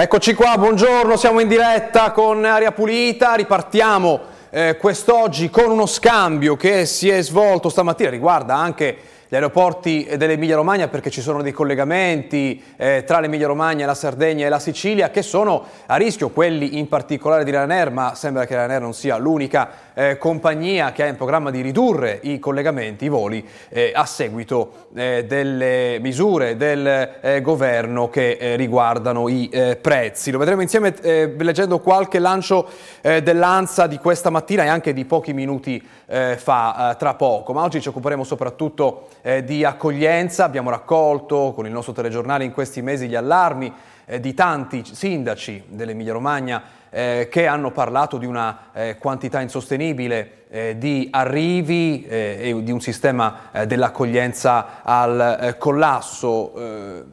Eccoci qua, buongiorno, siamo in diretta con Aria Pulita, ripartiamo eh, quest'oggi con uno scambio che si è svolto stamattina, riguarda anche gli aeroporti dell'Emilia Romagna perché ci sono dei collegamenti eh, tra l'Emilia Romagna, la Sardegna e la Sicilia che sono a rischio, quelli in particolare di Ryanair, ma sembra che Ryanair non sia l'unica eh, compagnia che ha in programma di ridurre i collegamenti, i voli, eh, a seguito eh, delle misure del eh, governo che eh, riguardano i prezzi. Lo vedremo insieme leggendo qualche lancio dell'ANSA di questa mattina e anche di pochi minuti fa, tra poco, ma oggi ci occuperemo soprattutto eh, di accoglienza. Abbiamo raccolto con il nostro telegiornale in questi mesi gli allarmi eh, di tanti sindaci dell'Emilia Romagna eh, che hanno parlato di una eh, quantità insostenibile eh, di arrivi eh, e di un sistema dell'accoglienza al collasso,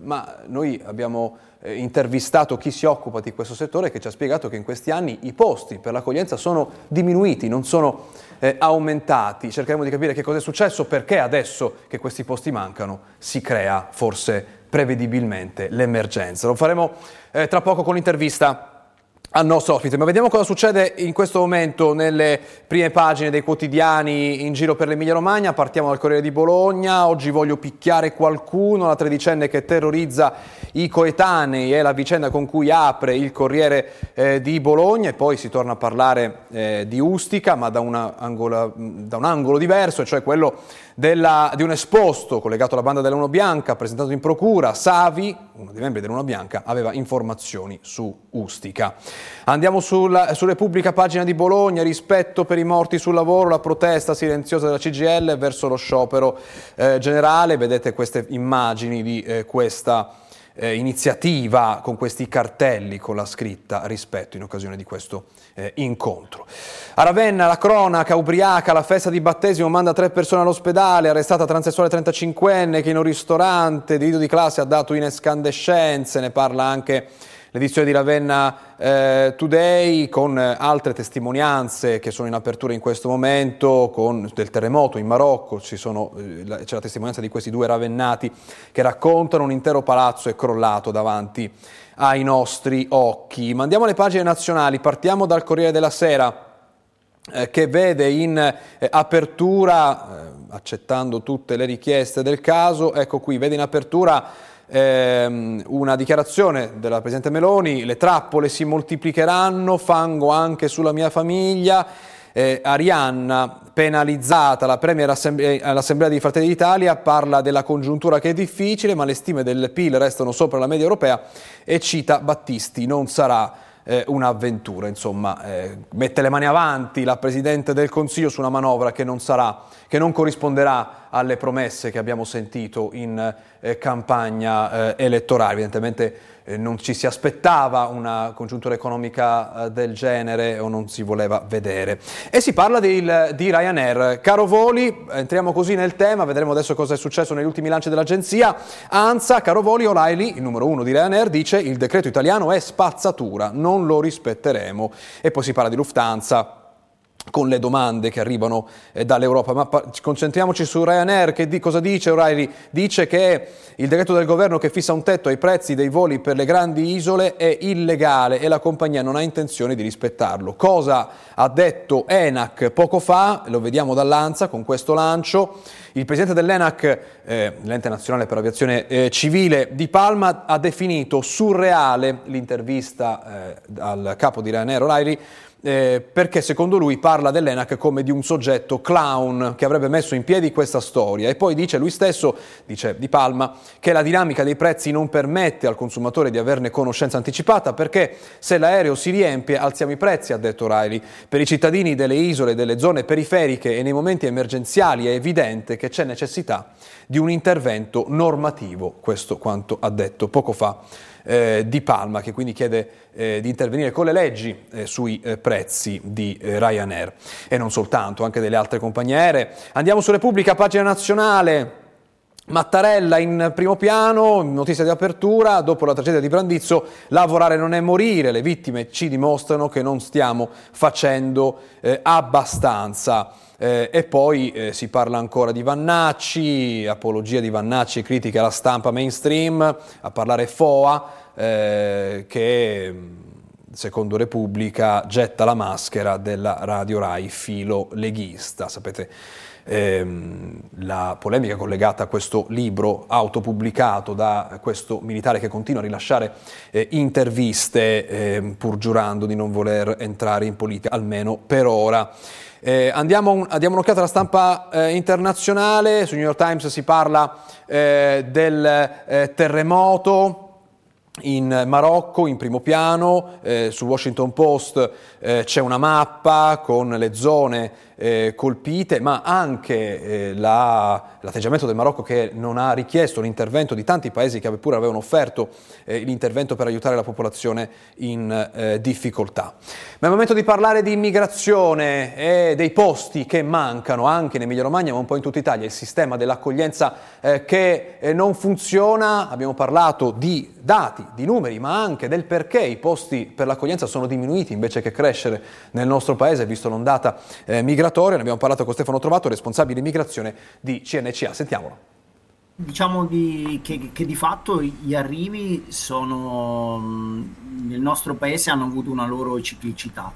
ma noi abbiamo intervistato chi si occupa di questo settore che ci ha spiegato che in questi anni i posti per l'accoglienza sono diminuiti, non sono eh, aumentati. Cercheremo di capire che cosa è successo, perché adesso che questi posti mancano si crea forse prevedibilmente l'emergenza. Lo faremo eh, tra poco con l'intervista al nostro ospite. Ma vediamo cosa succede in questo momento nelle prime pagine dei quotidiani in giro per l'Emilia Romagna. Partiamo dal Corriere di Bologna. Oggi voglio picchiare qualcuno, la tredicenne che terrorizza i coetanei è la vicenda con cui apre il Corriere eh, di Bologna e poi si torna a parlare eh, di Ustica, ma da, angola, da un angolo diverso, cioè quello della, di un esposto collegato alla banda dell'Uno Bianca, presentato in procura, Savi, uno dei membri dell'Uno Bianca, aveva informazioni su Ustica. Andiamo sul, su Repubblica, pagina di Bologna, rispetto per i morti sul lavoro, la protesta silenziosa della CGL verso lo sciopero eh, generale, vedete queste immagini di eh, questa eh, iniziativa con questi cartelli con la scritta rispetto in occasione di questo eh, incontro. A Ravenna la cronaca ubriaca, la festa di battesimo manda tre persone all'ospedale, arrestata transessuale 35enne che in un ristorante di rito di classe ha dato in escandescenze, ne parla anche l'edizione di Ravenna eh, Today con altre testimonianze che sono in apertura in questo momento, con, del terremoto in Marocco, sono, eh, c'è la testimonianza di questi due ravennati che raccontano un intero palazzo è crollato davanti ai nostri occhi. Ma andiamo alle pagine nazionali, partiamo dal Corriere della Sera eh, che vede in eh, apertura, eh, accettando tutte le richieste del caso, ecco qui, vede in apertura ehm, una dichiarazione della Presidente Meloni, le trappole si moltiplicheranno, fango anche sulla mia famiglia, eh, Arianna, penalizzata, la Premier all'Assemblea di Fratelli d'Italia, parla della congiuntura che è difficile, ma le stime del PIL restano sopra la media europea e cita Battisti, non sarà eh, un'avventura, insomma, eh, mette le mani avanti la Presidente del Consiglio su una manovra che non sarà, che non corrisponderà alle promesse che abbiamo sentito in eh, campagna eh, elettorale. Evidentemente eh, non ci si aspettava una congiuntura economica eh, del genere o non si voleva vedere. E si parla di, di Ryanair. Caro Voli, entriamo così nel tema, vedremo adesso cosa è successo negli ultimi lanci dell'agenzia. ANSA, caro Voli, O'Reilly, il numero uno di Ryanair, dice il decreto italiano è spazzatura, non lo rispetteremo. E poi si parla di Lufthansa con le domande che arrivano eh, dall'Europa. Ma concentriamoci su Ryanair, che di- cosa dice O'Reilly? Dice che il decreto del governo che fissa un tetto ai prezzi dei voli per le grandi isole è illegale e la compagnia non ha intenzione di rispettarlo. Cosa ha detto ENAC poco fa? Lo vediamo dall'ANSA con questo lancio. Il presidente dell'ENAC, eh, l'ente nazionale per l'aviazione eh, civile di Palma, ha definito surreale l'intervista eh, al capo di Ryanair O'Reilly eh, perché secondo lui parla dell'ENAC come di un soggetto clown che avrebbe messo in piedi questa storia e poi dice lui stesso, dice Di Palma, che la dinamica dei prezzi non permette al consumatore di averne conoscenza anticipata perché se l'aereo si riempie alziamo i prezzi, ha detto Riley. Per i cittadini delle isole, delle zone periferiche e nei momenti emergenziali è evidente che c'è necessità di un intervento normativo, questo quanto ha detto poco fa eh, di Palma, che quindi chiede eh, di intervenire con le leggi eh, sui eh, prezzi di eh, Ryanair e non soltanto, anche delle altre compagnie aeree. Andiamo su Repubblica, pagina nazionale. Mattarella in primo piano, notizia di apertura, dopo la tragedia di Brandizzo, lavorare non è morire, le vittime ci dimostrano che non stiamo facendo eh, abbastanza. Eh, e poi eh, si parla ancora di Vannacci, apologia di Vannacci, critica alla stampa mainstream, a parlare FOA eh, che secondo Repubblica getta la maschera della Radio Rai filo leghista. Sapete ehm, la polemica collegata a questo libro autopubblicato da questo militare che continua a rilasciare eh, interviste eh, pur giurando di non voler entrare in politica, almeno per ora. Eh, andiamo, diamo un'occhiata alla stampa eh, internazionale, su New York Times si parla eh, del eh, terremoto in Marocco, in primo piano, eh, sul Washington Post eh, c'è una mappa con le zone eh, colpite, ma anche eh, la, l'atteggiamento del Marocco che non ha richiesto l'intervento di tanti paesi che pure avevano offerto eh, l'intervento per aiutare la popolazione in eh, difficoltà. Ma è il momento di parlare di immigrazione e dei posti che mancano anche in Emilia Romagna, ma un po' in tutta Italia, il sistema dell'accoglienza eh, che eh, non funziona, abbiamo parlato di dati, di numeri, ma anche del perché i posti per l'accoglienza sono diminuiti invece che crescere nel nostro paese, visto l'ondata migratoria migratorio. Ne abbiamo parlato con Stefano Trovato, responsabile immigrazione di CNCA. Sentiamolo. Diciamo di, che, che, di fatto gli arrivi sono, nel nostro paese hanno avuto una loro ciclicità.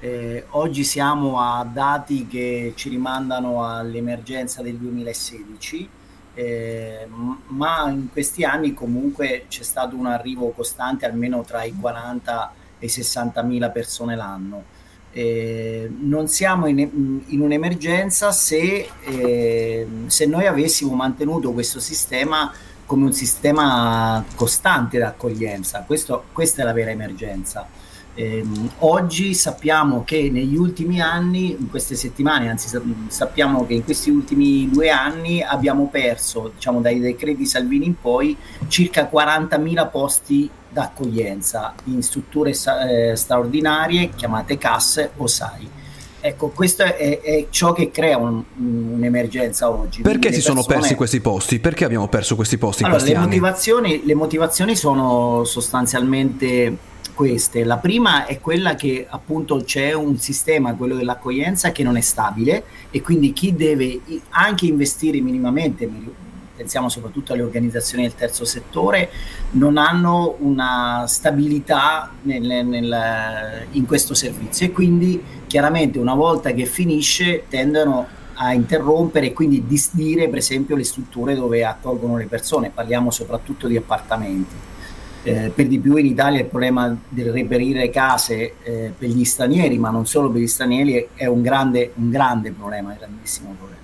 Eh, oggi siamo a dati che ci rimandano all'emergenza del 2016, eh, ma in questi anni comunque c'è stato un arrivo costante almeno tra i 40 e i 60 mila persone l'anno. Eh, non siamo in, in un'emergenza se, eh, se, noi avessimo mantenuto questo sistema come un sistema costante d'accoglienza. Questo, questa è la vera emergenza. Eh, oggi sappiamo che negli ultimi anni, in queste settimane, anzi sappiamo che in questi ultimi due anni abbiamo perso, diciamo dai decreti Salvini in poi, circa 40.000 posti d'accoglienza in strutture eh, straordinarie chiamate casse o SAI. Ecco, questo è, è ciò che crea un, un'emergenza oggi. Perché si persone... sono persi questi posti? Perché abbiamo perso questi posti allora, in questi le motivazioni, le motivazioni sono sostanzialmente queste. La prima è quella che appunto c'è un sistema, quello dell'accoglienza, che non è stabile e quindi chi deve anche investire minimamente, pensiamo soprattutto alle organizzazioni del terzo settore, non hanno una stabilità nel, nel, in questo servizio e quindi chiaramente una volta che finisce tendono a interrompere e quindi disdire per esempio le strutture dove accolgono le persone, parliamo soprattutto di appartamenti. Eh, per di più in Italia il problema del reperire case eh, per gli stranieri, ma non solo per gli stranieri, è un grande, un grande problema, un grandissimo problema.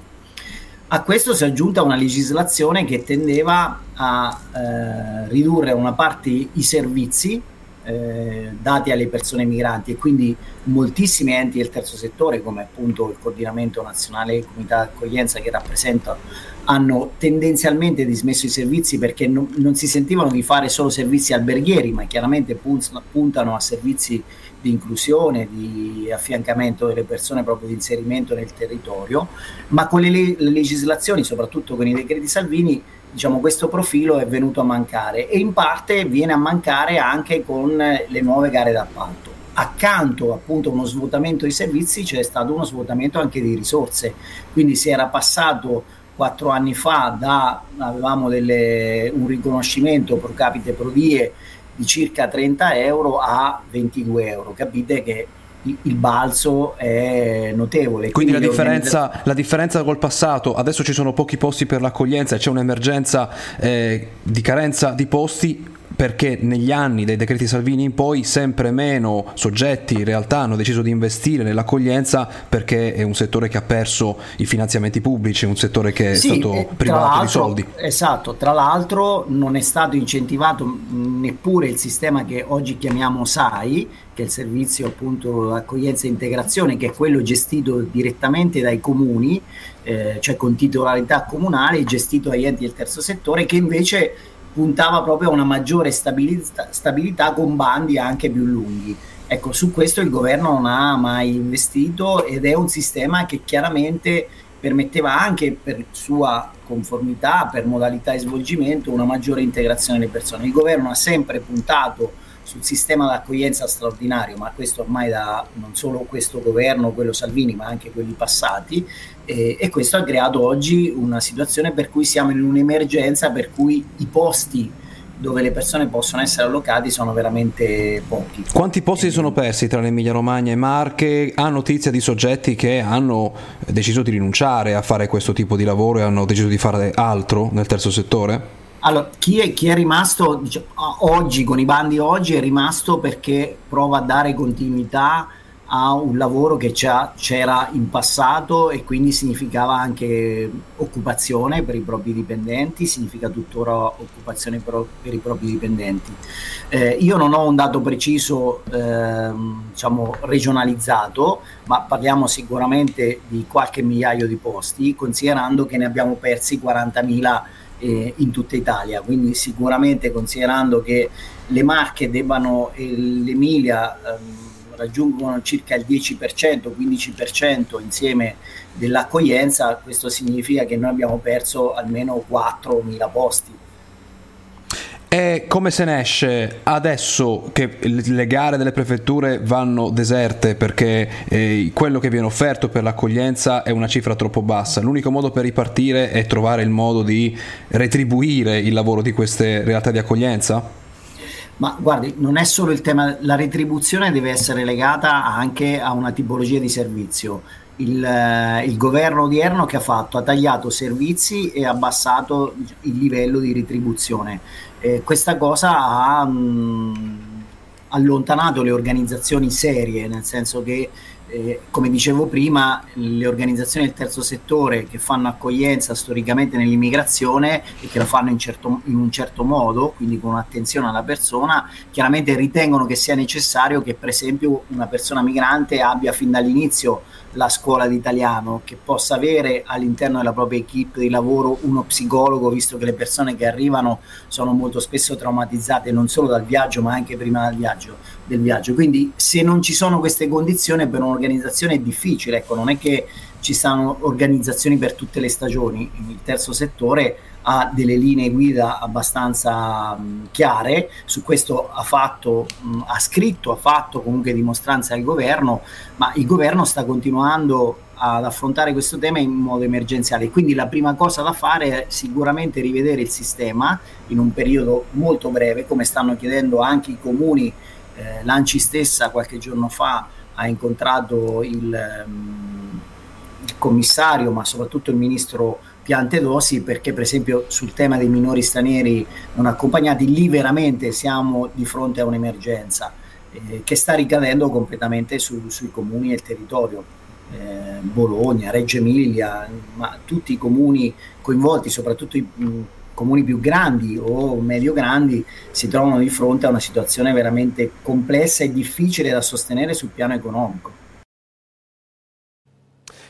A questo si è aggiunta una legislazione che tendeva a eh, ridurre una parte i servizi eh, dati alle persone migranti e quindi moltissimi enti del terzo settore come appunto il coordinamento nazionale comunità d'accoglienza che rappresenta hanno tendenzialmente dismesso i servizi perché non, non si sentivano di fare solo servizi alberghieri ma chiaramente puntano a servizi di inclusione, di affiancamento delle persone, proprio di inserimento nel territorio, ma con le, le legislazioni, soprattutto con i decreti Salvini, diciamo, questo profilo è venuto a mancare e in parte viene a mancare anche con le nuove gare d'appalto. Accanto appunto a uno svuotamento di servizi c'è stato uno svuotamento anche di risorse, quindi si era passato quattro anni fa da avevamo delle, un riconoscimento pro capite pro die di circa 30 euro a 22 euro. Capite che il balzo è notevole. Quindi, Quindi la, differenza, organizz- la, differenza, col passato, adesso ci sono pochi posti per l'accoglienza e c'è un'emergenza eh, di carenza di posti, perché negli anni dai decreti Salvini in poi sempre meno soggetti in realtà hanno deciso di investire nell'accoglienza perché è un settore che ha perso i finanziamenti pubblici, un settore che è sì, stato privato di soldi. Esatto, tra l'altro non è stato incentivato neppure il sistema che oggi chiamiamo SAI, che è il servizio appunto accoglienza e integrazione, che è quello gestito direttamente dai comuni, eh, cioè con titolarità comunale, gestito dagli enti del terzo settore, che invece puntava proprio a una maggiore stabilità, stabilità con bandi anche più lunghi. Ecco, su questo il governo non ha mai investito ed è un sistema che chiaramente permetteva anche per sua conformità, per modalità di svolgimento, una maggiore integrazione delle persone. Il governo ha sempre puntato sul sistema d'accoglienza straordinario, ma questo ormai da non solo questo governo, quello Salvini, ma anche quelli passati, eh, e questo ha creato oggi una situazione per cui siamo in un'emergenza per cui i posti dove le persone possono essere allocati sono veramente pochi. Quanti posti si sono persi tra l'Emilia Romagna e Marche? Ha notizia di soggetti che hanno deciso di rinunciare a fare questo tipo di lavoro e hanno deciso di fare altro nel terzo settore? Allora, chi è, chi è rimasto diciamo, oggi, con i bandi oggi, è rimasto perché prova a dare continuità a un lavoro che c'era in passato e quindi significava anche occupazione per i propri dipendenti, significa tuttora occupazione per, per i propri dipendenti. Eh, io non ho un dato preciso eh, diciamo, regionalizzato, ma parliamo sicuramente di qualche migliaio di posti, considerando che ne abbiamo persi 40.000 eh, in tutta Italia, quindi sicuramente considerando che le Marche debbano, e l'Emilia... Ehm, raggiungono circa il 10%, 15% insieme dell'accoglienza, questo significa che noi abbiamo perso almeno 4.000 posti. E come se ne esce adesso che le gare delle prefetture vanno deserte perché eh, quello che viene offerto per l'accoglienza è una cifra troppo bassa? L'unico modo per ripartire è trovare il modo di retribuire il lavoro di queste realtà di accoglienza? Ma guardi, non è solo il tema, la retribuzione deve essere legata anche a una tipologia di servizio. Il, eh, il, governo odierno che ha fatto? Ha tagliato servizi e abbassato il livello di retribuzione. Eh, questa cosa ha mh, mm, allontanato le organizzazioni serie, nel senso che eh, come dicevo prima, le organizzazioni del terzo settore che fanno accoglienza storicamente nell'immigrazione e che lo fanno in, certo, in, un certo modo, quindi con attenzione alla persona, chiaramente ritengono che sia necessario che per esempio una persona migrante abbia fin dall'inizio la scuola di italiano, che possa avere all'interno della propria equip di lavoro uno psicologo, visto che le persone che arrivano sono molto spesso traumatizzate non solo dal viaggio ma anche prima del viaggio. Del viaggio. Quindi se non ci sono queste condizioni per un'organizzazione è difficile, ecco, non è che ci siano organizzazioni per tutte le stagioni, il terzo settore ha delle linee guida abbastanza mh, chiare, su questo ha, fatto, mh, ha scritto, ha fatto comunque dimostranza al governo, ma il governo sta continuando ad affrontare questo tema in modo emergenziale. Quindi la prima cosa da fare è sicuramente rivedere il sistema in un periodo molto breve, come stanno chiedendo anche i comuni. Eh, L'ANCI stessa qualche giorno fa ha incontrato il, um, il commissario, ma soprattutto il ministro piante dosi perché per esempio sul tema dei minori stranieri non accompagnati lì veramente siamo di fronte a un'emergenza eh, che sta ricadendo completamente su, sui comuni e il territorio. Eh, Bologna, Reggio Emilia, ma tutti i comuni coinvolti, soprattutto i comuni più grandi o medio grandi, si trovano di fronte a una situazione veramente complessa e difficile da sostenere sul piano economico.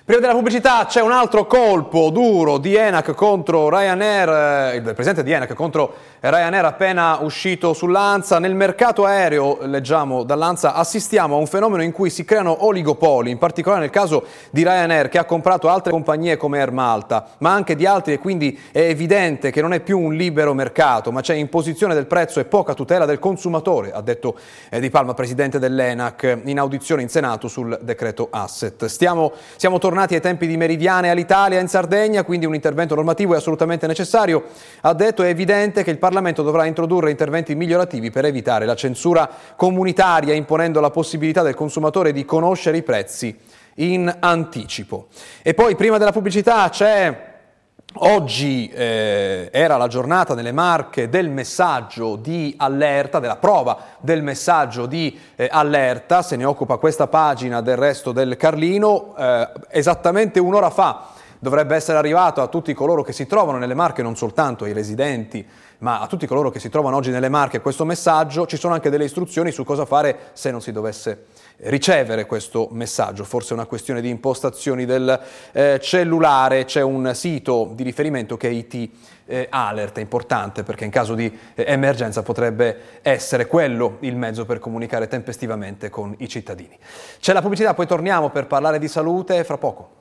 Prima della pubblicità c'è un altro colpo duro di Enac contro Ryanair, eh, il presidente di Enac contro Ryanair appena uscito sull'Anza. Nel mercato aereo, leggiamo dall'Anza, assistiamo a un fenomeno in cui si creano oligopoli, in particolare nel caso di Ryanair che ha comprato altre compagnie come Air Malta, ma anche di altri e quindi è evidente che non è più un libero mercato, ma c'è imposizione del prezzo e poca tutela del consumatore, ha detto eh, Di Palma, presidente dell'Enac, in audizione in Senato sul decreto asset. Stiamo, siamo tornati tornati ai tempi di Meridiane all'Italia in Sardegna, quindi un intervento normativo è assolutamente necessario. Ha detto è evidente che il Parlamento dovrà introdurre interventi migliorativi per evitare la censura comunitaria, imponendo la possibilità del consumatore di conoscere i prezzi in anticipo. E poi prima della pubblicità c'è Oggi eh, era la giornata nelle Marche del messaggio di allerta, della prova del messaggio di eh, allerta, se ne occupa questa pagina del resto del Carlino, eh, esattamente un'ora fa dovrebbe essere arrivato a tutti coloro che si trovano nelle Marche, non soltanto ai residenti, ma a tutti coloro che si trovano oggi nelle Marche questo messaggio, ci sono anche delle istruzioni su cosa fare se non si dovesse ricevere questo messaggio, forse è una questione di impostazioni del eh, cellulare, c'è un sito di riferimento che è IT eh, Alert, è importante perché in caso di eh, emergenza potrebbe essere quello il mezzo per comunicare tempestivamente con i cittadini. C'è la pubblicità, poi torniamo per parlare di salute fra poco.